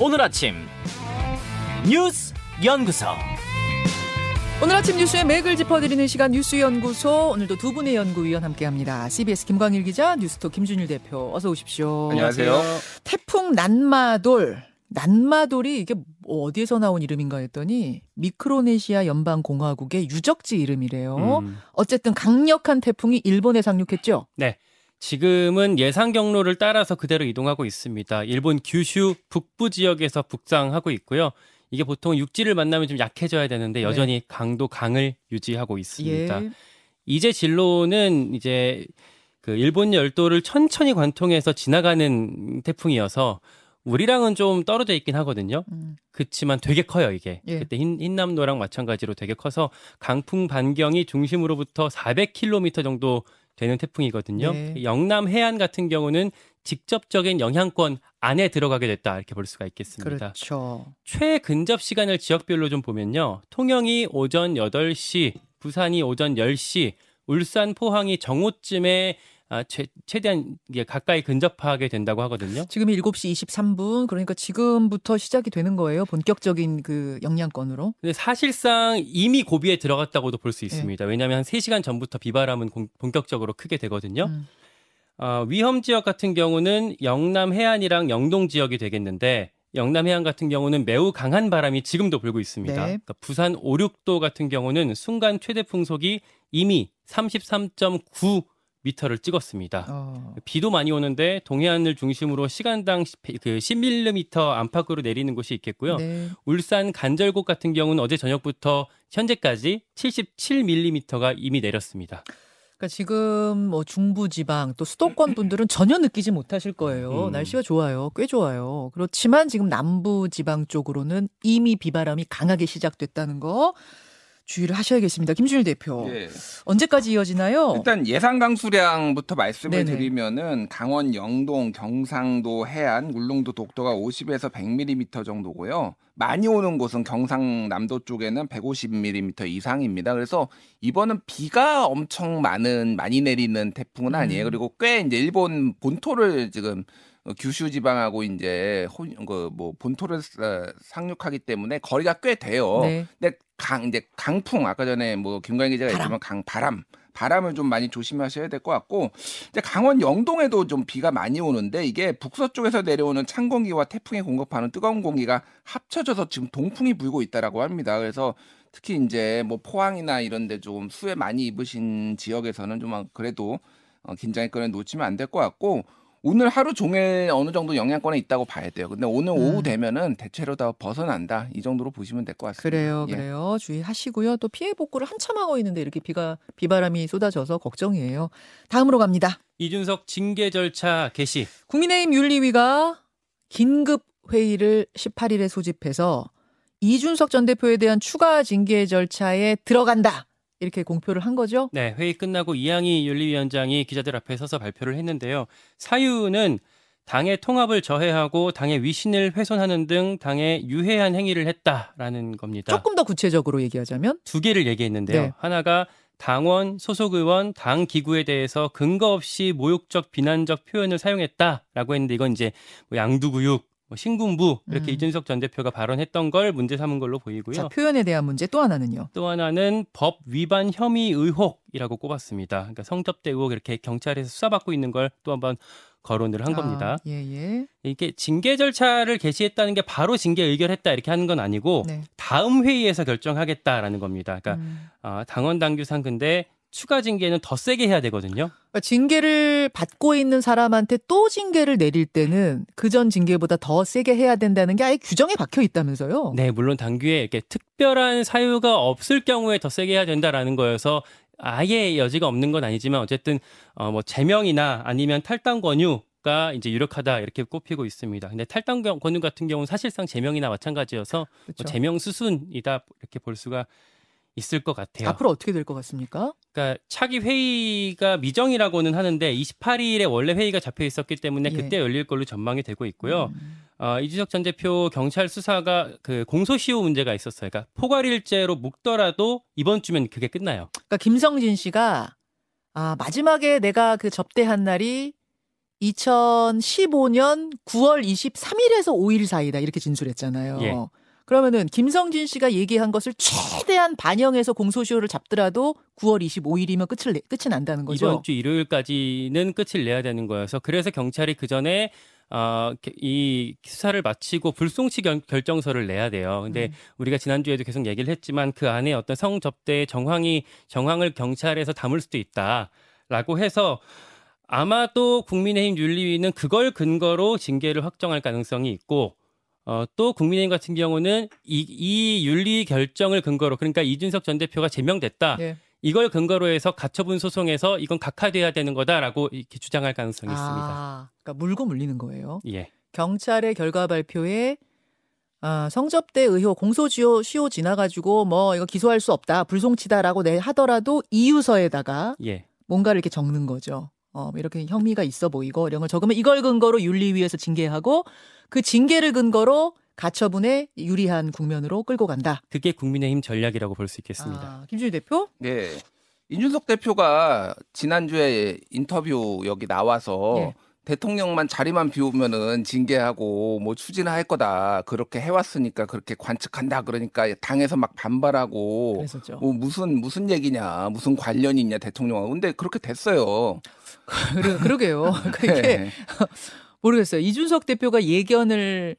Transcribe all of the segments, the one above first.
오늘 아침 뉴스 연구소 오늘 아침 뉴스의 맥을 짚어드리는 시간 뉴스 연구소 오늘도 두 분의 연구위원 함께합니다. CBS 김광일 기자, 뉴스톱 김준일 대표 어서 오십시오. 안녕하세요. 태풍 난마돌 난마돌이 이게 뭐 어디에서 나온 이름인가 했더니 미크로네시아 연방 공화국의 유적지 이름이래요. 음. 어쨌든 강력한 태풍이 일본에 상륙했죠. 네. 지금은 예상 경로를 따라서 그대로 이동하고 있습니다. 일본 규슈 북부 지역에서 북상하고 있고요. 이게 보통 육지를 만나면 좀 약해져야 되는데 여전히 강도 강을 유지하고 있습니다. 예. 이제 진로는 이제 그 일본 열도를 천천히 관통해서 지나가는 태풍이어서 우리랑은 좀 떨어져 있긴 하거든요. 음. 그렇지만 되게 커요 이게. 예. 그때 흰, 흰남노랑 마찬가지로 되게 커서 강풍 반경이 중심으로부터 400km 정도 되는 태풍이거든요. 네. 영남 해안 같은 경우는 직접적인 영향권 안에 들어가게 됐다 이렇게 볼 수가 있겠습니다. 그렇죠. 최근접 시간을 지역별로 좀 보면요. 통영이 오전 8시, 부산이 오전 10시, 울산, 포항이 정오쯤에 아, 최, 최대한 이게 가까이 근접하게 된다고 하거든요. 지금이 7시 23분 그러니까 지금부터 시작이 되는 거예요. 본격적인 그 영향권으로. 근데 사실상 이미 고비에 들어갔다고도 볼 수 있습니다. 왜냐하면 한 3시간 전부터 비바람은 공- 본격적으로 크게 되거든요. 음. 어, 위험 지역 같은 경우는 영남 해안이랑 영동 지역이 되겠는데 영남 해안 같은 경우는 매우 강한 바람이 지금도 불고 있습니다. 네. 그러니까 부산 5, 6도 같은 경우는 순간 최대 풍속이 이미 33.9 미터를 찍었습니다. 어. 비도 많이 오는데 동해안을 중심으로 시간당 시- 그 10mm 안팎으로 내리는 곳이 있겠고요. 네. 울산 간절곶 같은 경우는 어제 저녁부터 현재까지 77mm가 이미 내렸습니다. 그러니까 지금 뭐 중부 지방 또 수도권 분들은 전혀 느끼지 못하실 거예요. 음. 날씨가 좋아요. 꽤 좋아요. 그렇지만 지금 남부 지방 쪽으로는 이미 비바람이 강하게 시작됐다는 거 주의를 하셔야겠습니다. 김준일 대표. 예. 언제까지 이어지나요? 일단 예상 강수량부터 말씀을 네네. 드리면은 강원 영동, 경상도 해안, 울릉도 독도가 50에서 100mm 정도고요. 많이 오는 곳은 경상남도 쪽에는 150mm 이상입니다. 그래서 이번은 비가 엄청 많은 많이 내리는 태풍은 아니에요. 음. 그리고 꽤 이제 일본 본토를 지금 어, 규슈 지방하고 이제 그뭐 본토를 어, 상륙하기 때문에 거리가 꽤 돼요. 네. 근데 강 이제 강풍 아까 전에 뭐 김광희 기자가 바람. 얘기했지만 강 바람 바람을 좀 많이 조심하셔야 될 것 같고 이제 강원 영동에도 좀 비가 많이 오는데 이게 북서쪽에서 내려오는 찬 공기와 태풍이 공급하는 뜨거운 공기가 합쳐져서 지금 동풍이 불고 있다라고 합니다. 그래서 특히 이제 뭐 포항이나 이런데 좀 수해 많이 입으신 지역에서는 좀 그래도 어, 긴장의 끈을 놓치면 안 될 것 같고 오늘 하루 종일 어느 정도 영향권에 있다고 봐야 돼요. 근데 오늘 오후 음. 되면은 대체로 다 벗어난다 이 정도로 보시면 될 것 같습니다. 그래요, 예. 그래요. 주의하시고요. 또 피해 복구를 한참 하고 있는데 이렇게 비가 비바람이 쏟아져서 걱정이에요. 다음으로 갑니다. 이준석 징계 절차 개시. 국민의힘 윤리위가 긴급 회의를 18일에 소집해서 이준석 전 대표에 대한 추가 징계 절차에 들어간다. 이렇게 공표를 한 거죠. 네, 회의 끝나고 이양희 윤리위원장이 기자들 앞에 서서 발표를 했는데요. 사유는 당의 통합을 저해하고 당의 위신을 훼손하는 등 당에 유해한 행위를 했다라는 겁니다. 조금 더 구체적으로 얘기하자면 두 개를 얘기했는데요. 네. 하나가 당원, 소속 의원, 당 기구에 대해서 근거 없이 모욕적 비난적 표현을 사용했다라고 했는데 이건 이제 뭐 양두구육, 뭐 신군부 이렇게 음. 이준석 전 대표가 발언했던 걸 문제 삼은 걸로 보이고요. 자, 표현에 대한 문제 또 하나는요. 또 하나는 법 위반 혐의 의혹이라고 꼽았습니다. 그러니까 성접대 의혹 이렇게 경찰에서 수사받고 있는 걸 또 한번 거론을 한 겁니다. 아, 예, 예. 이게 징계 절차를 개시했다는 게 바로 징계 의결했다 이렇게 하는 건 아니고 네. 다음 회의에서 결정하겠다라는 겁니다. 그러니까 음. 어, 당원 당규상 근데 추가 징계는 더 세게 해야 되거든요. 그러니까 징계를 받고 있는 사람한테 또 징계를 내릴 때는 그 전 징계보다 더 세게 해야 된다는 게 아예 규정에 박혀 있다면서요. 네, 물론 당규에 이렇게 특별한 사유가 없을 경우에 더 세게 해야 된다라는 거여서 아예 여지가 없는 건 아니지만 어쨌든 어, 뭐 제명이나 아니면 탈당 권유 가 이제 유력하다 이렇게 꼽히고 있습니다. 근데 탈당 경- 권유 같은 경우는 사실상 제명이나 마찬가지여서 뭐 그렇죠. 제명 수순이다 이렇게 볼 수가 있을 것 같아요. 앞으로 어떻게 될 것 같습니까? 그러니까 차기 회의가 미정이라고는 하는데 28일에 원래 회의가 잡혀 있었기 때문에 예. 그때 열릴 걸로 전망이 되고 있고요. 음. 어, 이준석 전 대표 경찰 수사가 그 공소시효 문제가 있었어요. 그러니까 포괄일죄로 묵더라도 이번 주면 그게 끝나요. 그러니까 김성진 씨가 아, 마지막에 내가 그 접대한 날이 2015년 9월 23일에서 5일 사이다 이렇게 진술했잖아요. 예. 그러면은 김성진 씨가 얘기한 것을 최대한 반영해서 공소시효를 잡더라도 9월 25일이면 끝을 내, 끝이 난다는 거죠. 이번 주 일요일까지는 끝을 내야 되는 거여서 그래서 경찰이 그 전에 어, 이 수사를 마치고 불송치 결, 결정서를 내야 돼요. 근데 음. 우리가 지난주에도 계속 얘기를 했지만 그 안에 어떤 성접대의 정황이 정황을 경찰에서 담을 수도 있다라고 해서 아마도 국민의힘 윤리위는 그걸 근거로 징계를 확정할 가능성이 있고 어, 또 국민의힘 같은 경우는 이, 이 윤리 결정을 근거로 그러니까 이준석 전 대표가 제명됐다. 예. 이걸 근거로 해서 가처분 소송에서 이건 각하돼야 되는 거다라고 이렇게 주장할 가능성이 있습니다. 아, 그러니까 물고 물리는 거예요. 예. 경찰의 결과 발표에 아, 성접대 의혹 공소시효 시효 지나가지고 뭐 이거 기소할 수 없다 불송치다라고 내 하더라도 이유서에다가 예. 뭔가를 이렇게 적는 거죠. 어, 이렇게 혐의가 있어 보이고 이런 걸 적으면 이걸 근거로 윤리위에서 징계하고 그 징계를 근거로 가처분에 유리한 국면으로 끌고 간다. 그게 국민의힘 전략이라고 볼 수 있겠습니다. 아, 김준희 대표? 예. 이준석 대표가 지난주에 인터뷰 여기 나와서 예. 대통령만 자리만 비우면은 징계하고 뭐 추진할 거다 그렇게 해왔으니까 그렇게 관측한다 그러니까 당에서 막 반발하고 그랬었죠. 뭐 무슨 무슨 얘기냐 무슨 관련이 있냐 대통령하고 근데 그렇게 됐어요. 그러, 그러게요. 그게 네. 모르겠어요. 이준석 대표가 예견을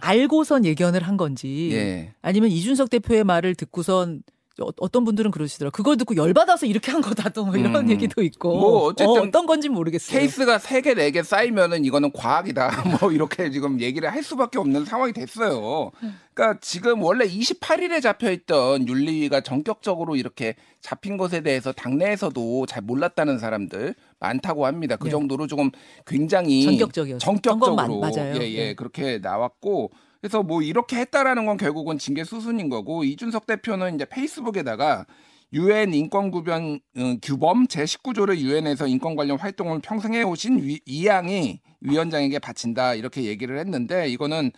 알고선 예견을 한 건지 예. 아니면 이준석 대표의 말을 듣고선 어- 어떤 분들은 그러시더라고요. 그걸 듣고 열받아서 이렇게 한 거다 또 이런 음. 얘기도 있고. 뭐 어쨌든 어, 떤 건지 모르겠어요. 케이스가 세 개 네 개 쌓이면은 이거는 과학이다. 뭐 이렇게 지금 얘기를 할 수밖에 없는 상황이 됐어요. 그러니까 지금 원래 28일에 잡혀 있던 윤리위가 전격적으로 이렇게 잡힌 것에 대해서 당내에서도 잘 몰랐다는 사람들 많다고 합니다. 그 네. 정도로 조금 굉장히 전격적이었어요. 전격적으로. 예, 예, 네. 그렇게 나왔고 그래서 뭐 이렇게 했다라는 건 결국은 징계 수순인 거고 이준석 대표는 이제 페이스북에다가 유엔 인권구변 어, 규범 제19조를 유엔에서 인권 관련 활동을 평생 해오신 위- 이양이 위원장에게 바친다 이렇게 얘기를 했는데 이거는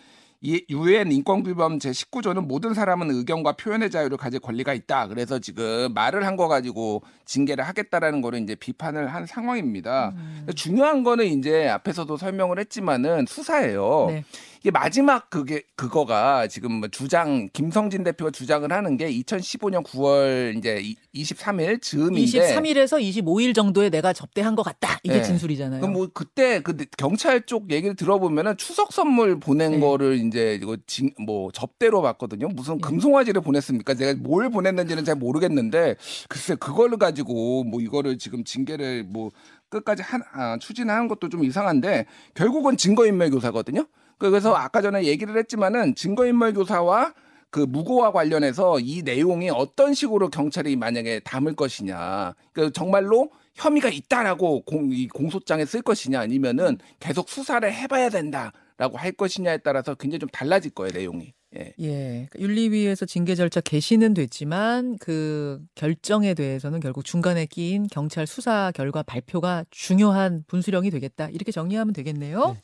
이 유엔 인권규범 제19조는 모든 사람은 의견과 표현의 자유를 가질 권리가 있다. 그래서 지금 말을 한 거 가지고 징계를 하겠다라는 거를 이제 비판을 한 상황입니다. 음. 중요한 거는 이제 앞에서도 설명을 했지만은 수사예요. 네. 이게 마지막 그게 그거가 지금 뭐 주장 김성진 대표가 주장을 하는 게 2015년 9월 이제 23일 즈음인데 23일에서 25일 정도에 내가 접대한 것 같다. 이게 네. 진술이잖아요. 그럼 뭐 그때 그 경찰 쪽 얘기를 들어보면은 추석 선물 보낸 네. 거를 이제 이거 징, 뭐 접대로 봤거든요. 무슨 네. 금송아지를 보냈습니까? 제가 뭘 보냈는지는 잘 모르겠는데 글쎄 그거를 가지고 뭐 이거를 지금 징계를 뭐 끝까지 한, 아, 추진하는 것도 좀 이상한데 결국은 증거인멸 교사거든요. 그래서 아까 전에 얘기를 했지만은 증거인멸 교사와 그 무고와 관련해서 이 내용이 어떤 식으로 경찰이 만약에 담을 것이냐. 그 정말로 혐의가 있다라고 공, 이 공소장에 쓸 것이냐 아니면은 계속 수사를 해봐야 된다라고 할 것이냐에 따라서 굉장히 좀 달라질 거예요 내용이. 예. 예. 그러니까 윤리위에서 징계 절차 개시는 됐지만 그 결정에 대해서는 결국 중간에 끼인 경찰 수사 결과 발표가 중요한 분수령이 되겠다. 이렇게 정리하면 되겠네요. 네.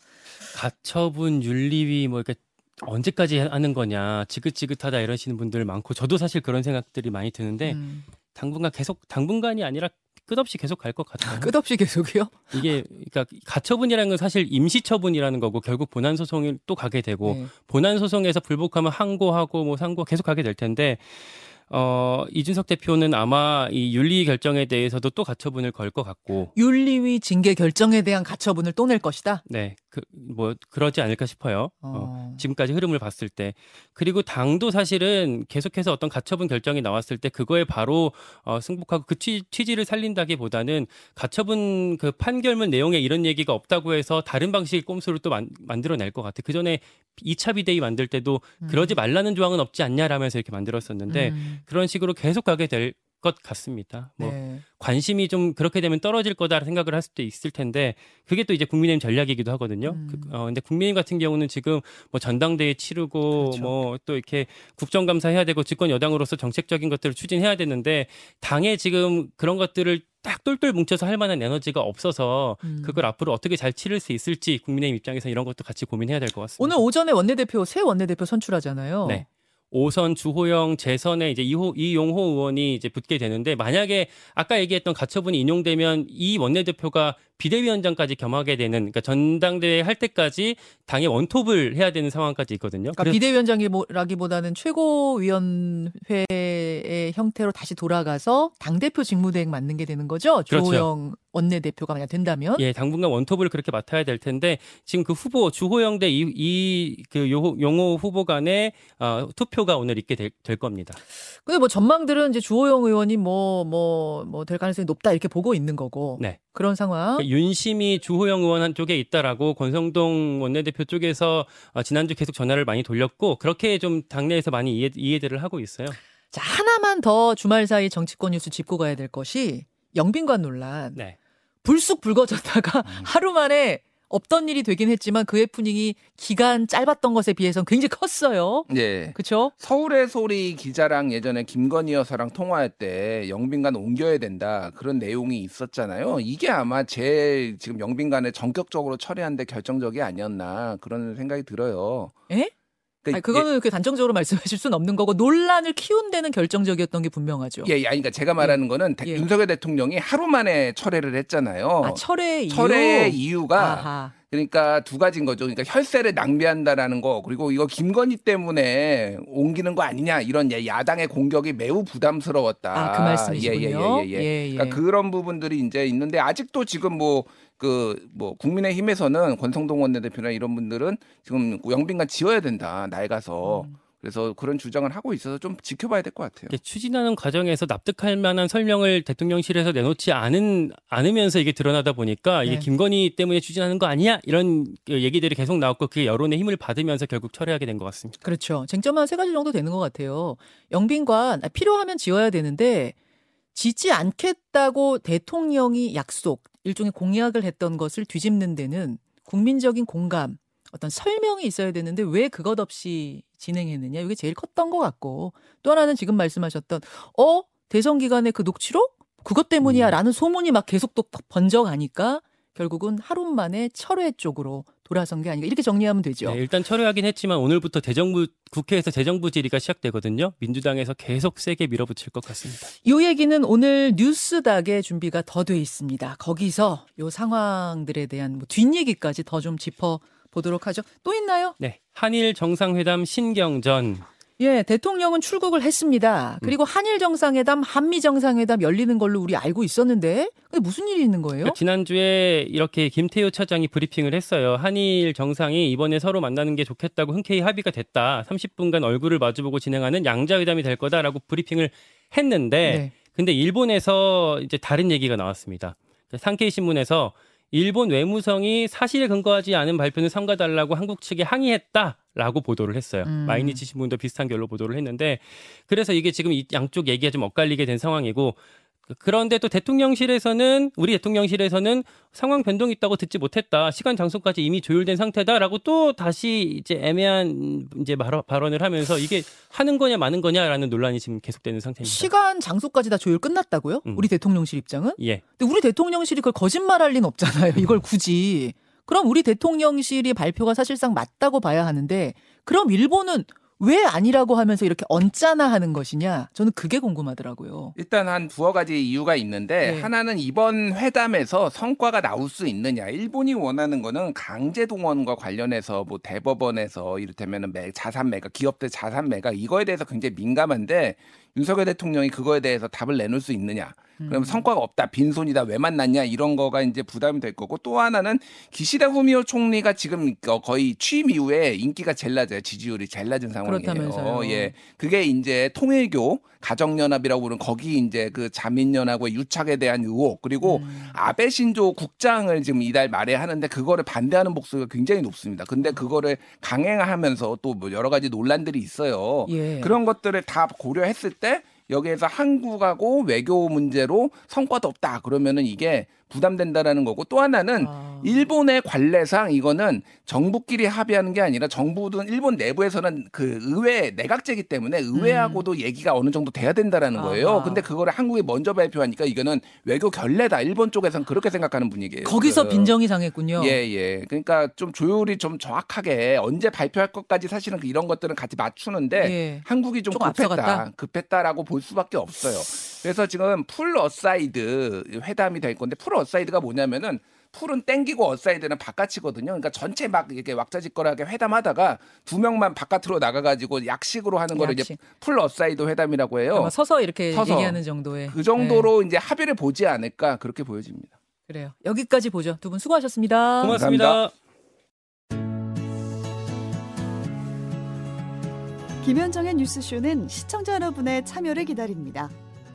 가처분 윤리위 뭐 이렇게 언제까지 하는 거냐 지긋지긋하다 이러시는 분들 많고 저도 사실 그런 생각들이 많이 드는데 음. 당분간 계속 당분간이 아니라 끝없이 계속 갈 것 같아요. 끝없이 계속이요? 이게 그러니까 가처분이라는 건 사실 임시처분이라는 거고 결국 본안 소송을 또 가게 되고 네. 본안 소송에서 불복하면 항고하고 뭐 상고 계속 가게 될 텐데 어 이준석 대표는 아마 이 윤리 결정에 대해서도 또 가처분을 걸 것 같고 윤리위 징계 결정에 대한 가처분을 또 낼 것이다. 네 그 뭐 그러지 않을까 싶어요. 어. 어. 지금까지 흐름을 봤을 때 그리고 당도 사실은 계속해서 어떤 가처분 결정이 나왔을 때 그거에 바로 어, 승복하고 그 취, 취지를 살린다기보다는 가처분 그 판결문 내용에 이런 얘기가 없다고 해서 다른 방식의 꼼수를 또 만, 만들어낼 것 같아. 그 전에 2차 비대위 만들 때도 그러지 말라는 조항은 없지 않냐라면서 이렇게 만들었었는데 음. 그런 식으로 계속 가게 될 것 같습니다. 뭐 네. 관심이 좀 그렇게 되면 떨어질 거다 생각을 할 수도 있을 텐데 그게 또 이제 국민의힘 전략이기도 하거든요. 음. 그, 어, 근데 국민의힘 같은 경우는 지금 뭐 전당대회 치르고 그렇죠. 뭐또 이렇게 국정감사 해야 되고 집권 여당으로서 정책적인 것들을 추진해야 되는데 당에 지금 그런 것들을 딱 똘똘 뭉쳐서 할 만한 에너지가 없어서 음. 그걸 앞으로 어떻게 잘 치를 수 있을지 국민의힘 입장에서 이런 것도 같이 고민해야 될 것 같습니다. 오늘 오전에 원내대표 새 원내대표 선출하잖아요. 네. 오선 주호영 재선에 이제 이호, 이용호 의원이 이제 붙게 되는데 만약에 아까 얘기했던 가처분이 인용되면 이 원내대표가 비대위원장까지 겸하게 되는 그러니까 전당대회 할 때까지 당의 원톱을 해야 되는 상황까지 있거든요. 그러니까 비대위원장이라기보다는 최고위원회의 형태로 다시 돌아가서 당 대표 직무대행 맡는 게 되는 거죠. 그렇죠. 주호영 원내대표가 만약 된다면. 예, 당분간 원톱을 그렇게 맡아야 될 텐데 지금 그 후보 주호영 대 이그 용호 후보 간의 어, 투표가 오늘 있게 될, 될 겁니다. 근데 뭐 전망들은 이제 주호영 의원이 뭐 뭐 뭐 될 가능성이 높다 이렇게 보고 있는 거고. 네. 그런 상황. 윤심이 주호영 의원 한쪽에 있다라고 권성동 원내대표 쪽에서 어, 지난주 계속 전화를 많이 돌렸고 그렇게 좀 당내에서 많이 이해, 이해들을 하고 있어요. 자, 하나만 더 주말 사이 정치권 뉴스 짚고 가야 될 것이 영빈관 논란. 네. 불쑥 불거졌다가 하루 만에 없던 일이 되긴 했지만 그 해프닝이 기간 짧았던 것에 비해서는 굉장히 컸어요. 예. 그렇죠? 서울의 소리 기자랑 예전에 김건희 여사랑 통화할 때 영빈관 옮겨야 된다 그런 내용이 있었잖아요. 이게 아마 제 지금 영빈관을 전격적으로 처리하는데 결정적이 아니었나 그런 생각이 들어요. 예? 그러니까 아니, 그거는 그렇게 단정적으로 말씀하실 수는 없는 거고 논란을 키운 데는 결정적이었던 게 분명하죠. 예, 예, 아니, 그러니까 제가 말하는 거는 대- 예. 윤석열 대통령이 하루 만에 철회를 했잖아요. 아, 철회 이유. 철회의 이유가 아하. 그러니까 두 가지인 거죠. 그러니까 혈세를 낭비한다라는 거 그리고 이거 김건희 때문에 옮기는 거 아니냐 이런 예, 야당의 공격이 매우 부담스러웠다. 아, 그 말씀이시군요. 예, 예, 예, 예. 예, 예. 그러니까 그런 부분들이 이제 있는데 아직도 지금 뭐 그 뭐 국민의힘에서는 권성동 원내대표나 이런 분들은 지금 영빈관 지어야 된다 낡아서 음. 그래서 그런 주장을 하고 있어서 좀 지켜봐야 될 것 같아요. 이게 추진하는 과정에서 납득할 만한 설명을 대통령실에서 내놓지 않은 않으면서 이게 드러나다 보니까 이게 네. 김건희 때문에 추진하는 거 아니야 이런 그 얘기들이 계속 나왔고 그게 여론의 힘을 받으면서 결국 철회하게 된 것 같습니다. 그렇죠. 쟁점은 한세 가지 정도 되는 것 같아요. 영빈관 아, 필요하면 지어야 되는데 짓지 않겠다고 대통령이 약속 일종의 공약을 했던 것을 뒤집는 데는 국민적인 공감 어떤 설명이 있어야 되는데 왜 그것 없이 진행했느냐? 이게 제일 컸던 것 같고. 또 하나는 지금 말씀하셨던 어? 대선 기간에 그 녹취록? 그것 때문이야라는 소문이 막 계속 또 번져가니까 결국은 하루 만에 철회 쪽으로 돌아선 게 아닌가 이렇게 정리하면 되죠. 네, 일단 철회하긴 했지만 오늘부터 대정부 국회에서 대정부 질의가 시작되거든요. 민주당에서 계속 세게 밀어붙일 것 같습니다. 이 얘기는 오늘 뉴스닥에 준비가 더 돼 있습니다. 거기서 요 상황들에 대한 뭐 뒷얘기까지 더 좀 짚어 보도록 하죠. 또 있나요? 네, 한일 정상회담 신경전 예, 대통령은 출국을 했습니다. 그리고 한일 정상회담, 한미 정상회담 열리는 걸로 우리 알고 있었는데 근데 무슨 일이 있는 거예요? 그러니까 지난주에 이렇게 김태효 차장이 브리핑을 했어요. 한일 정상이 이번에 서로 만나는 게 좋겠다고 흔쾌히 합의가 됐다. 30분간 얼굴을 마주보고 진행하는 양자회담이 될 거다라고 브리핑을 했는데 네. 근데 일본에서 이제 다른 얘기가 나왔습니다. 상케이 신문에서 일본 외무성이 사실에 근거하지 않은 발표는 삼가달라고 한국 측에 항의했다 라고 보도를 했어요. 음. 마이니치 신문도 비슷한 결로 보도를 했는데 그래서 이게 지금 이 양쪽 얘기가 좀 엇갈리게 된 상황이고 그런데 또 대통령실에서는 우리 대통령실에서는 상황 변동이 있다고 듣지 못했다. 시간 장소까지 이미 조율된 상태다라고 또 다시 이제 애매한 이제 말- 발언을 하면서 이게 하는 거냐 마는 거냐라는 논란이 지금 계속되는 상태입니다. 시간, 장소까지 다 조율 끝났다고요? 음. 우리 대통령실 입장은? 예. 근데 우리 대통령실이 그걸 거짓말할 리는 없잖아요. 이걸 굳이. 그럼 우리 대통령실이 발표가 사실상 맞다고 봐야 하는데 그럼 일본은 왜 아니라고 하면서 이렇게 언짢아 하는 것이냐? 저는 그게 궁금하더라고요. 일단 한 두어 가지 이유가 있는데 네. 하나는 이번 회담에서 성과가 나올 수 있느냐. 일본이 원하는 거는 강제 동원과 관련해서 뭐 대법원에서 이를테면은 매- 자산 매각, 기업들 자산 매각 이거에 대해서 굉장히 민감한데 윤석열 대통령이 그거에 대해서 답을 내놓을 수 있느냐. 그럼 성과가 없다, 빈손이다, 왜 만났냐 이런 거가 이제 부담이 될 거고 또 하나는 기시다 후미오 총리가 지금 거- 거의 취임 이후에 인기가 제일 낮아요, 지지율이 제일 낮은 상황이에요. 그렇다면서요. 예, 그게 이제 통일교 가정연합이라고 부르는 거기 이제 그 자민연합의 유착에 대한 의혹 그리고 음. 아베 신조 국장을 지금 이달 말에 하는데 그거를 반대하는 목소리가 굉장히 높습니다. 근데 그거를 강행하면서 또 뭐 여러 가지 논란들이 있어요. 예. 그런 것들을 다 고려했을 때 여기에서 한국하고 외교 문제로 성과도 없다. 그러면은 이게 부담된다라는 거고 또 하나는 아. 일본의 관례상 이거는 정부끼리 합의하는 게 아니라 정부든 일본 내부에서는 그 의회 내각제기 때문에 의회하고도 얘기가 어느 정도 돼야 된다라는 거예요. 음. 아하. 근데 그거를 한국이 먼저 발표하니까 이거는 외교 결례다. 일본 쪽에서는 그렇게 생각하는 분위기예요. 거기서 지금. 빈정이 상했군요. 예, 예. 그러니까 좀 조율이 좀 정확하게 언제 발표할 것까지 사실은 이런 것들은 같이 맞추는데 예. 한국이 좀 급했다. 앞서갔다? 급했다라고 볼 수밖에 없어요. 그래서 지금 pull aside 회담이 될 건데 pull aside가 뭐냐면은 pull은 땡기고 aside는 바깥이거든요. 그러니까 전체 막 이렇게 왁자지껄하게 회담하다가 두 명만 바깥으로 나가가지고 약식으로 하는 거를 이제 약식. pull aside 회담이라고 해요. 서서 이렇게 서서. 얘기하는 정도의 그 정도로 이제 합의를 보지 않을까 그렇게 보여집니다. 네, 그래요. 여기까지 보죠. 두 분 수고하셨습니다. 고맙습니다. 김현정의 뉴스쇼는 시청자 여러분의 참여를 기다립니다.